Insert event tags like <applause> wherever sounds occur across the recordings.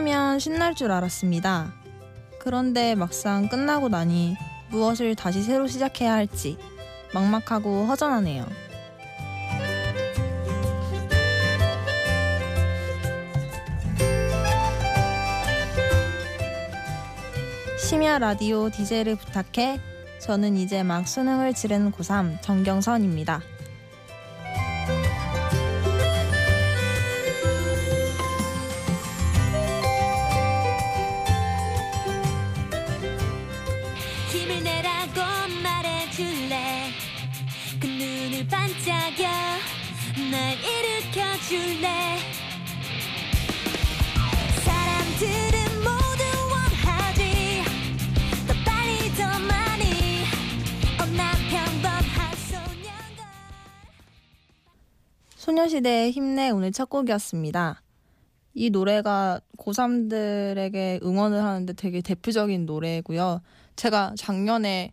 끝나면 신날 줄 알았습니다. 그런데 막상 끝나고 나니 무엇을 다시 새로 시작해야 할지 막막하고 허전하네요. 심야 라디오 DJ를 부탁해 저는 이제 막 수능을 치르는 고3 정경선입니다. 오늘 첫 곡이었습니다. 이 노래가 고3들에게 응원을 하는데 되게 대표적인 노래고요. 제가 작년에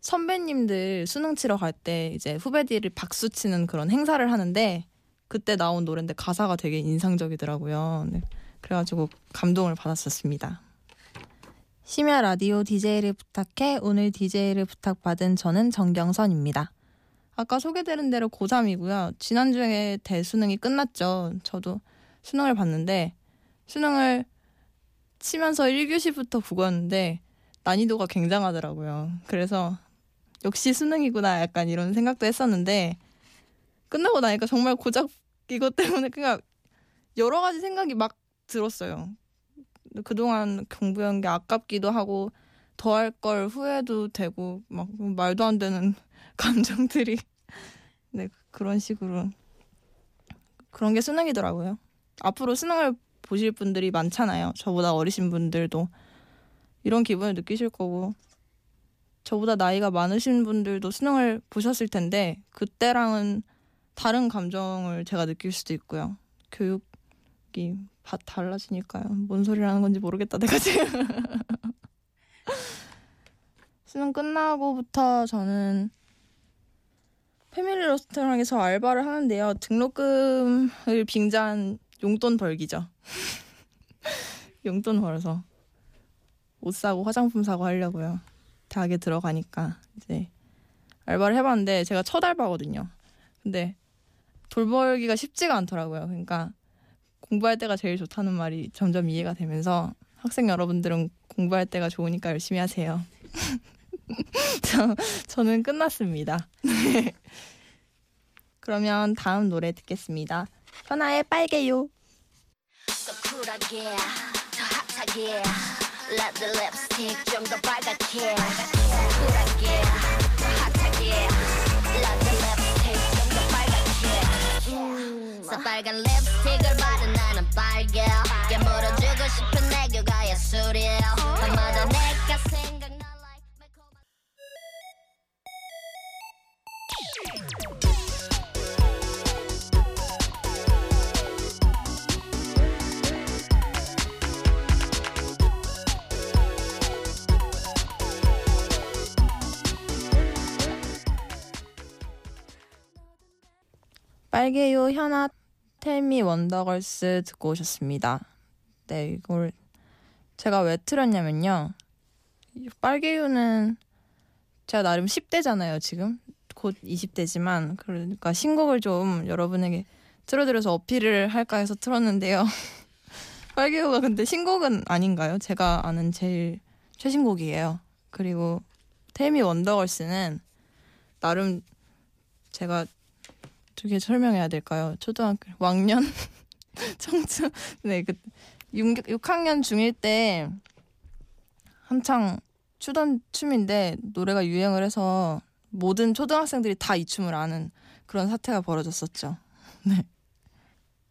선배님들 수능 치러 갈 때 이제 후배들이 박수 치는 그런 행사를 하는데 그때 나온 노래인데 가사가 되게 인상적이더라고요. 네, 그래가지고 감동을 받았었습니다. 심야 라디오 DJ를 부탁해 오늘 DJ를 부탁받은 저는 정경선입니다. 아까 소개드린 대로 고3이고요. 지난주에 대수능이 끝났죠. 저도 수능을 봤는데 수능을 치면서 1교시부터 국어였는데 난이도가 굉장하더라고요. 그래서 역시 수능이구나 약간 이런 생각도 했었는데 끝나고 나니까 정말 고작 이것 때문에 그냥 여러 가지 생각이 막 들었어요. 그동안 공부한 게 아깝기도 하고 더 할 걸 후회도 되고 막 말도 안 되는 <laughs> 감정들이 네 그런 식으로 그런 게 수능이더라고요. 앞으로 수능을 보실 분들이 많잖아요. 저보다 어리신 분들도 이런 기분을 느끼실 거고 저보다 나이가 많으신 분들도 수능을 보셨을 텐데 그때랑은 다른 감정을 제가 느낄 수도 있고요. 교육이 다 달라지니까요. 뭔 소리라는 건지 모르겠다 내가 지금. <laughs> 수능 끝나고부터 저는 패밀리 레스토랑에서 알바를 하는데요. 등록금을 빙자한 용돈 벌기죠. <laughs> 용돈 벌어서 옷 사고 화장품 사고 하려고요. 대학에 들어가니까 이제 알바를 해봤는데 제가 첫 알바거든요. 근데 돈 벌기가 쉽지가 않더라고요. 그러니까 공부할 때가 제일 좋다는 말이 점점 이해가 되면서 학생 여러분들은 공부할 때가 좋으니까 열심히 하세요. <laughs> <laughs> 저, 저는 끝났습니다. 네. 그러면 다음 노래 듣겠습니다. 현아의 빨개요. 더 쿨하게 더 핫하게 Let the lipstick 좀더 빨갛게 쿨하게 더 핫하게 Let the lipstick 좀더 빨갛게 음, 새빨간 립스틱을 바른 나는 빨개 깨물어주고 싶은 내 교가 예술이야 밤마다 내가 생 빨개요 현아 텔미 원더걸스 듣고 오셨습니다. 네, 이걸 제가 왜 틀었냐면요. 이 빨개요는 제가 나름 10대잖아요, 지금. 곧 20대지만 그러니까 신곡을 좀 여러분에게 틀어드려서 어필을 할까 해서 틀었는데요. <laughs> 빨개요가 근데 신곡은 아닌가요? 제가 아는 제일 최신곡이에요. 그리고 텔미 원더걸스는 나름 제가 어떻게 설명해야 될까요? 초등학교 왕년 <laughs> 청춘 네그 6, 6학년 중1 때 한창 추던 춤인데 노래가 유행을 해서 모든 초등학생들이 다 이 춤을 아는 그런 사태가 벌어졌었죠. <laughs> 네.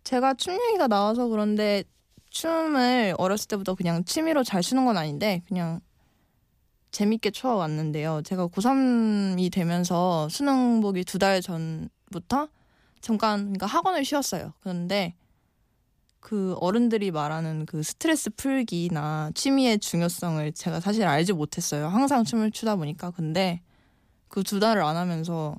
제가 춤 얘기가 나와서 그런데 춤을 어렸을 때부터 그냥 취미로 잘 추는 건 아닌데 그냥 재밌게 추어왔는데요. 제가 고3이 되면서 수능 보기 두 달 전부터 잠깐 그러니까 학원을 쉬었어요. 그런데 그 어른들이 말하는 그 스트레스 풀기나 취미의 중요성을 제가 사실 알지 못했어요. 항상 춤을 추다 보니까. 근데 그 두 달을 안 하면서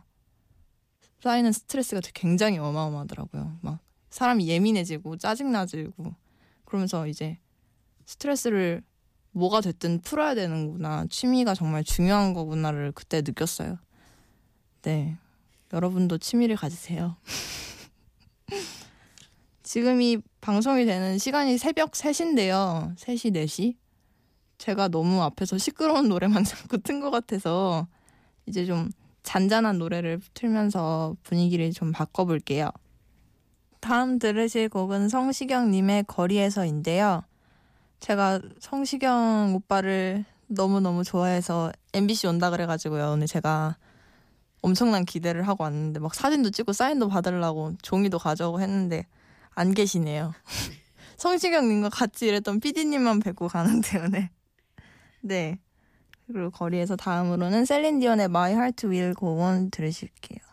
쌓이는 스트레스가 굉장히 어마어마하더라고요. 막 사람이 예민해지고 짜증나지고 그러면서 이제 스트레스를 뭐가 됐든 풀어야 되는구나. 취미가 정말 중요한 거구나를 그때 느꼈어요. 네. 여러분도 취미를 가지세요. <laughs> 지금 이 방송이 되는 시간이 새벽 3시인데요. 3시, 4시. 제가 너무 앞에서 시끄러운 노래만 <laughs> 자꾸 튼 것 같아서 이제 좀 잔잔한 노래를 틀면서 분위기를 좀 바꿔볼게요. 다음 들으실 곡은 성시경님의 거리에서인데요. 제가 성시경 오빠를 너무너무 좋아해서 MBC 온다 그래가지고요. 오늘 제가 엄청난 기대를 하고 왔는데 막 사진도 찍고 사인도 받으려고 종이도 가져오고 했는데 안 계시네요. <laughs> 성시경님과 같이 일했던 PD님만 뵙고 가는데요, 네. <laughs> 네. 그리고 거리에서 다음으로는 셀린디언의 My Heart Will Go On 들으실게요.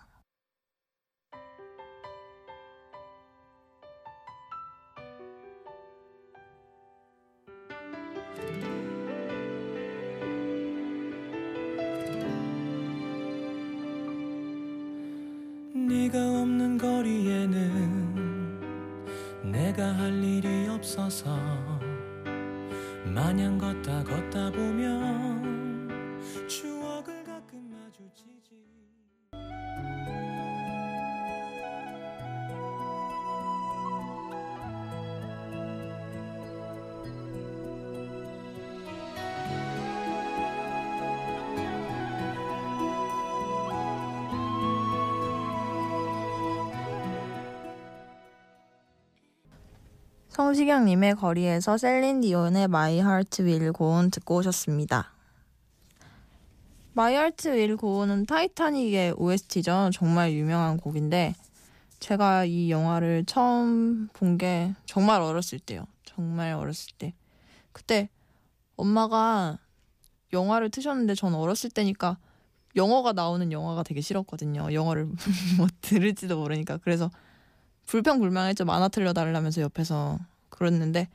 내가 할 일이 없어서 마냥 걷다 걷다 보면 성시경님의 거리에서 셀린 디온의 My Heart Will Go On 듣고 오셨습니다. My Heart Will Go On은 타이타닉의 OST죠. 정말 유명한 곡인데 제가 이 영화를 처음 본 게 정말 어렸을 때요. 정말 어렸을 때. 그때 엄마가 영화를 트셨는데 전 어렸을 때니까 영어가 나오는 영화가 되게 싫었거든요. 영어를 <laughs> 뭐 들을지도 모르니까. 그래서 불평불만했죠. 만화 틀려달라면서 옆에서 그랬는데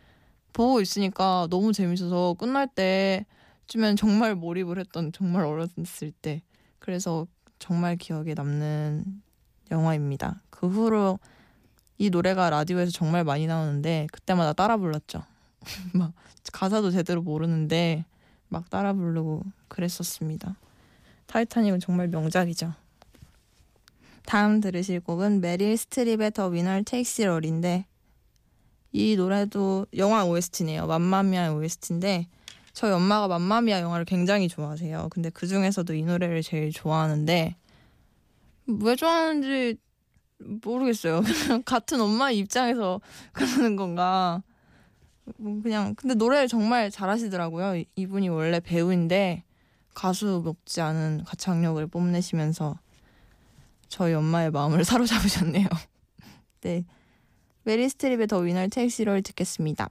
보고 있으니까 너무 재밌어서 끝날 때쯤엔 정말 몰입을 했던 정말 어렸을 때 그래서 정말 기억에 남는 영화입니다. 그 후로 이 노래가 라디오에서 정말 많이 나오는데 그때마다 따라 불렀죠. <laughs> 막 가사도 제대로 모르는데 막 따라 부르고 그랬었습니다. 타이타닉은 정말 명작이죠. 다음 들으실 곡은 메릴 스트립의 더 테이크스 롤인데 이 노래도 영화 OST네요. 맘마미아 OST인데 저희 엄마가 맘마미아 영화를 굉장히 좋아하세요. 근데 그 중에서도 이 노래를 제일 좋아하는데 왜 좋아하는지 모르겠어요. 그냥 <laughs> 같은 엄마 입장에서 <laughs> 그러는 건가. 뭐 그냥 근데 노래를 정말 잘하시더라고요. 이분이 원래 배우인데 가수 먹지 않은 가창력을 뽐내시면서 저희 엄마의 마음을 <laughs> 사로잡으셨네요. 네. 메리 스트립의 더 위너 택시를 듣겠습니다.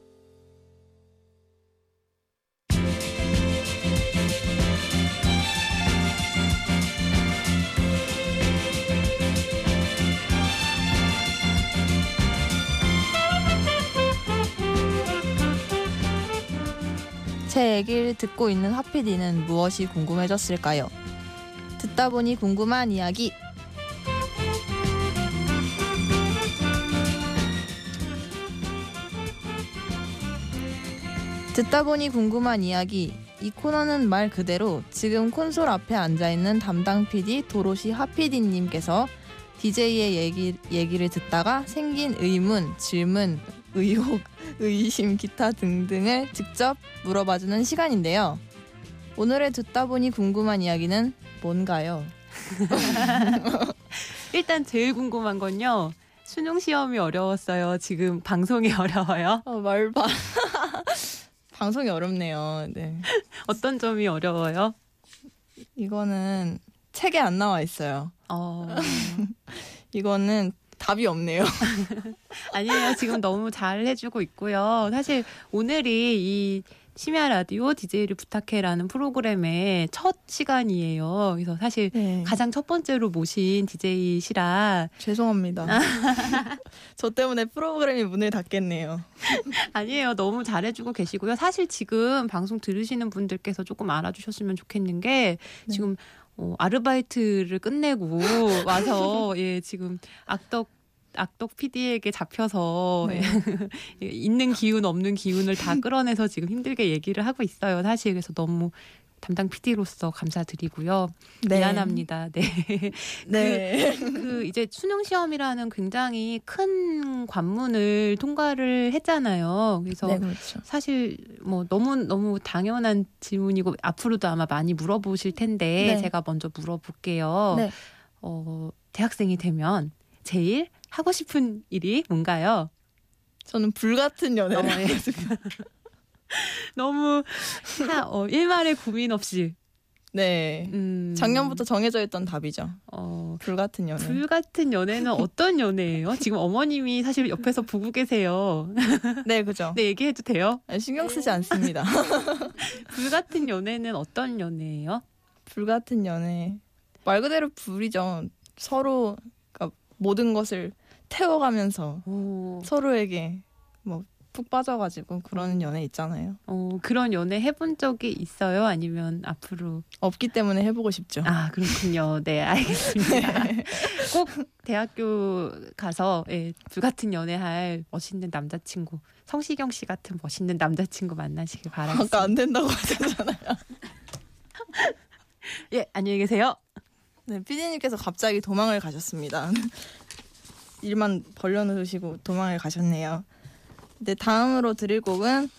얘기를 듣고 있는 하피디는 무엇이 궁금해졌을까요? 듣다 보니 궁금한 이야기. 듣다 보니 궁금한 이야기. 이 코너는 말 그대로 지금 콘솔 앞에 앉아 있는 담당 PD 도로시 하PD님께서 DJ의 얘기, 얘기를 듣다가 생긴 의문, 질문, 의혹, 의심, 기타 등등을 직접 물어봐주는 시간인데요. 오늘의 듣다 보니 궁금한 이야기는 뭔가요? <laughs> 일단 제일 궁금한 건요. 수능 시험이 어려웠어요. 지금 방송이 <laughs> 어려워요. 어, 말 봐. <laughs> 방송이 어렵네요. 네. 어떤 점이 어려워요? 이거는 책에 안 나와 있어요. 어, 이거는 답이 없네요. <laughs> 아니에요. 지금 너무 잘 해주고 있고요. 사실 오늘이 이 심야 라디오 DJ를 부탁해라는 프로그램의 첫 시간이에요. 그래서 사실 네. 가장 첫 번째로 모신 DJ시라 죄송합니다. <laughs> 저 때문에 프로그램이 문을 닫겠네요. <laughs> 아니에요. 너무 잘해주고 계시고요. 사실 지금 방송 들으시는 분들께서 조금 알아주셨으면 좋겠는 게 네. 지금 어, 아르바이트를 끝내고 <laughs> 와서 예 지금 악덕 악덕 PD에게 잡혀서 네. 예, 있는 기운 없는 기운을 다 끌어내서 지금 힘들게 얘기를 하고 있어요. 사실 그래서 너무 담당 PD로서 감사드리고요. 네. 미안합니다. 네. <laughs> 네. 그 이제 수능 시험이라는 굉장히 큰 관문을 통과를 했잖아요. 그래서 네, 그렇죠. 사실 뭐 너무 너무 당연한 질문이고 앞으로도 아마 많이 물어보실 텐데 네. 제가 먼저 물어볼게요. 네. 어, 대학생이 되면 제일 하고 싶은 일이 뭔가요? 저는 불 같은 어, 연애를 예. <laughs> <laughs> 너무 하, 어, 일말의 고민 없이 네. 음, 작년부터 정해져 있던 답이죠. 어, 불같은 연애. 불 같은 연애는 어떤 연애예요? 지금 어머님이 사실 옆에서 보고 계세요. <laughs> 네, 그죠. 네, 얘기해도 돼요? 아니, 신경 쓰지 않습니다. <laughs> 불 같은 연애는 어떤 연애예요? 불같은 연애. 말 그대로 불이죠. 서로 그러니까 모든 것을 태워가면서 오, 서로에게 뭐 푹 빠져가지고 그러는 연애 있잖아요. 어, 그런 연애 해본 적이 있어요? 아니면 앞으로? 없기 때문에 해보고 싶죠. 아, 그렇군요. 네, <laughs> 알겠습니다. 꼭 대학교 가서 예, 불같은 연애할 멋있는 남자친구, 성시경 씨 같은 멋있는 남자친구 만나시길 바라겠습니다. 아까 안 된다고 하셨잖아요. <laughs> 예, 안녕히 계세요. 네, 피디님께서 갑자기 도망을 가셨습니다. <laughs> 일만 벌려놓으시고 도망을 가셨네요. 네, 다음으로 들을 곡은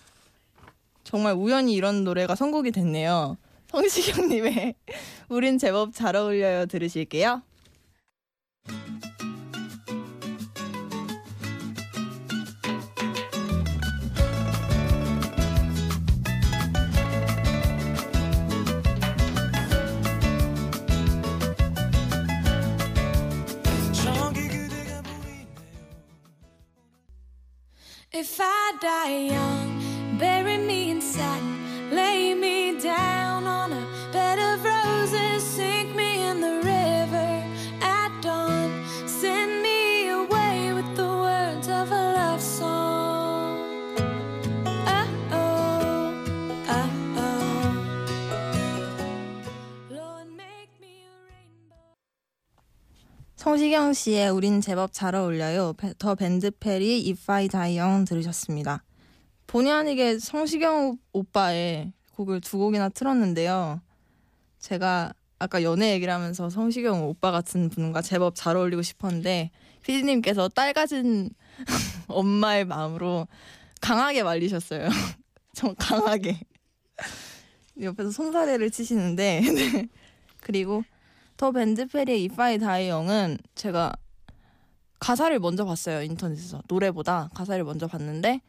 정말 우연히 이런 노래가 선곡이 됐네요. 성시경님의 <laughs> 우린 제법 잘 어울려요 들으실게요. If I die young, bury me in satin, lay me down on a 성시경 씨의 우린 제법 잘 어울려요. 베- 더 밴드페리 If I Die Young 들으셨습니다. 본의 아니게 성시경 오빠의 곡을 두 곡이나 틀었는데요. 제가 아까 연애 얘기를 하면서 성시경 오빠 같은 분과 제법 잘 어울리고 싶었는데 피디님께서 딸 가진 <laughs> 엄마의 마음으로 강하게 말리셨어요. <laughs> 좀 강하게. <laughs> 옆에서 손사래를 치시는데 네. 그리고 The Band Perry의 Die Young은 제가 가사를 먼저 봤어요 인터넷에서 노래보다 가사를 먼저 봤는데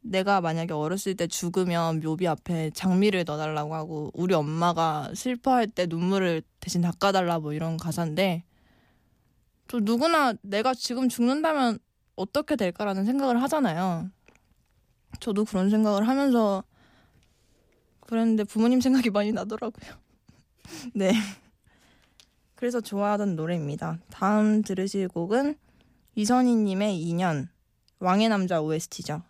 내가 만약에 어렸을 때 죽으면 묘비 앞에 장미를 넣어달라고 하고 우리 엄마가 슬퍼할 때 눈물을 대신 닦아달라 뭐 이런 가사인데 또 누구나 내가 지금 죽는다면 어떻게 될까라는 생각을 하잖아요. 저도 그런 생각을 하면서 그랬는데 부모님 생각이 많이 나더라고요. <laughs> 네. 그래서 좋아하던 노래입니다. 다음 들으실 곡은 이선희님의 2년, 왕의 남자 OST죠.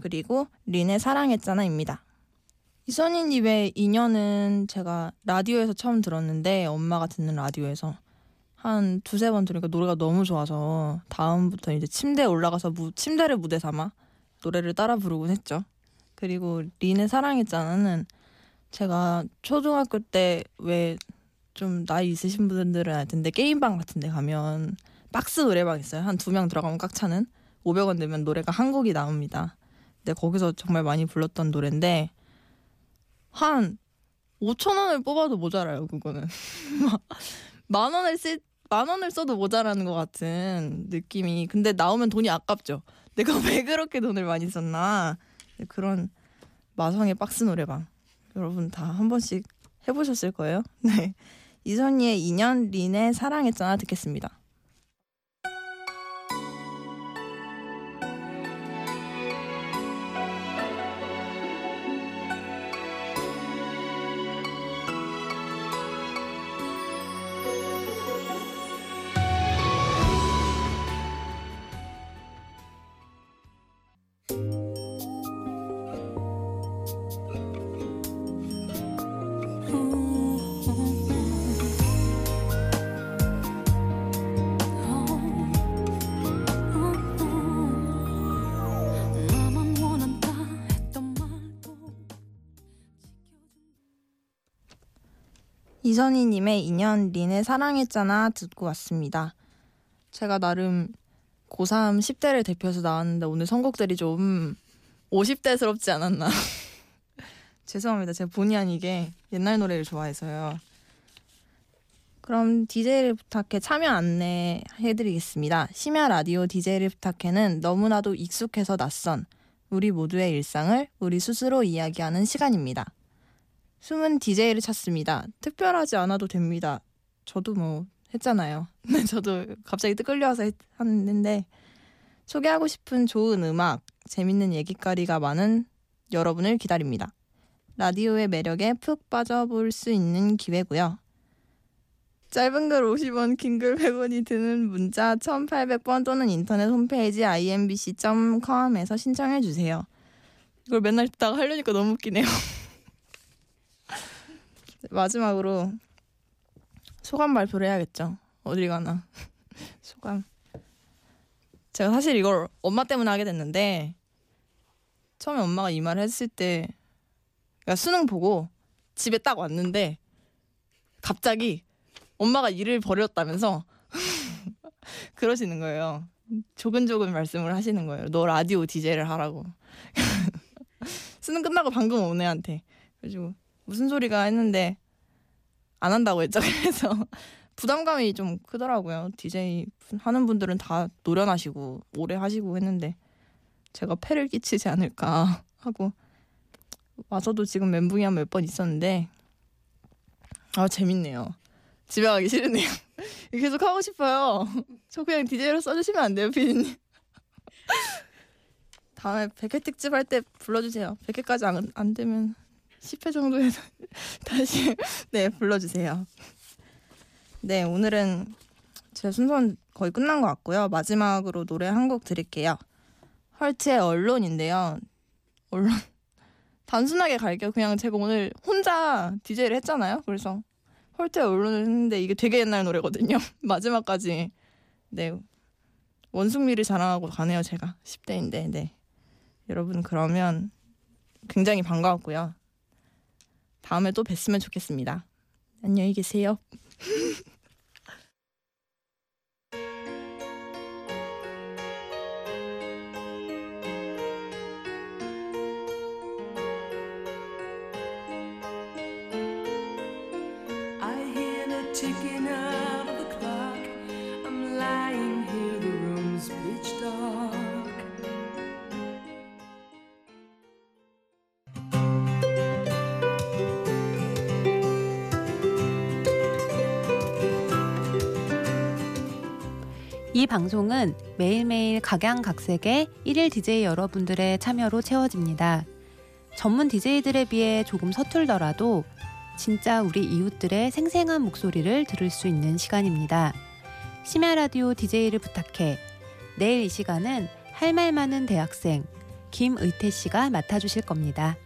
그리고 린의 사랑했잖아입니다. 이선희님의 2년은 제가 라디오에서 처음 들었는데 엄마가 듣는 라디오에서 한 두세 번 들으니까 노래가 너무 좋아서 다음부터 이제 침대에 올라가서 무, 침대를 무대 삼아 노래를 따라 부르곤 했죠. 그리고 린의 사랑했잖아는 제가 초등학교 때 왜 좀 나이 있으신 분들은 알 텐데 게임방 같은 데 가면 박스 노래방 있어요. 한 두 명 들어가면 꽉 차는 500원 내면 노래가 한 곡이 나옵니다. 근데 거기서 정말 많이 불렀던 노래인데 한 5천 원을 뽑아도 모자라요. 그거는 <laughs> 만 원을 쓸만 원을 써도 모자라는 것 같은 느낌이. 근데 나오면 돈이 아깝죠. 내가 <laughs> 왜 그렇게 돈을 많이 썼나 네, 그런 마성의 박스 노래방 여러분 다 한 번씩 해보셨을 거예요. <laughs> 네 이선희의 2년 린의 사랑했잖아 듣겠습니다. 이선희님의 2년 린의 사랑했잖아 듣고 왔습니다. 제가 나름 고3 10대를 대표해서 나왔는데 오늘 선곡들이 좀 50대스럽지 않았나. <laughs> 죄송합니다. 제가 본의 아니게 옛날 노래를 좋아해서요. 그럼 DJ를 부탁해 참여 안내 해드리겠습니다. 심야 라디오 DJ를 부탁해는 너무나도 익숙해서 낯선 우리 모두의 일상을 우리 스스로 이야기하는 시간입니다. 숨은 DJ를 찾습니다. 특별하지 않아도 됩니다. 저도 뭐 했잖아요. <laughs> 네, 저도 갑자기 끌려와서 했- 했는데 소개하고 싶은 좋은 음악, 재밌는 얘기거리가 많은 여러분을 기다립니다. 라디오의 매력에 푹 빠져볼 수 있는 기회고요. 짧은 글 50원, 긴 글 100원이 드는 문자 1800번 또는 인터넷 홈페이지 imbc.com에서 신청해 주세요. 이걸 맨날 듣다가 하려니까 너무 웃기네요. <laughs> 마지막으로 소감 발표를 해야겠죠. 어딜 가나. <laughs> 소감. 제가 사실 이걸 엄마 때문에 하게 됐는데 처음에 엄마가 이 말을 했을 때 그러니까 수능 보고 집에 딱 왔는데 갑자기 엄마가 일을 버렸다면서 <laughs> 그러시는 거예요. 조근조근 말씀을 하시는 거예요. 너 라디오 DJ를 하라고. <laughs> 수능 끝나고 방금 온 애한테. 그래가지고 무슨 소리가 했는데 안 한다고 했죠. <laughs> 그래서 부담감이 좀 크더라고요. DJ 하는 분들은 다 노련하시고 오래 하시고 했는데 제가 폐를 끼치지 않을까 <laughs> 하고 와서도 지금 멘붕이 한 몇 번 있었는데 아 재밌네요. 집에 가기 싫으네요. <laughs> 계속 하고 싶어요. 저 그냥 DJ로 써주시면 안 돼요, 피디님? 다음에 100회 특집 할 때 불러주세요. 100회까지 안, 안 되면 10회 정도에서 <laughs> 다시 네 불러주세요. 네 오늘은 제 순서는 거의 끝난 것 같고요. 마지막으로 노래 한 곡 드릴게요. 헐트의 언론인데요. 언론 <laughs> 단순하게 갈게요. 그냥 제가 오늘 혼자 DJ를 했잖아요. 그래서 헐트의 언론을 했는데 이게 되게 옛날 노래거든요. <laughs> 마지막까지 네 원숭미를 자랑하고 가네요. 제가 10대인데 네 여러분 그러면 굉장히 반가웠고요. 다음에 또 뵀으면 좋겠습니다. 안녕히 계세요. 방송은 매일매일 각양각색의 일일 DJ 여러분들의 참여로 채워집니다. 전문 DJ들에 비해 조금 서툴더라도 진짜 우리 이웃들의 생생한 목소리를 들을 수 있는 시간입니다. 심야 라디오 DJ를 부탁해. 내일 이 시간은 할 말 많은 대학생 김의태 씨가 맡아주실 겁니다.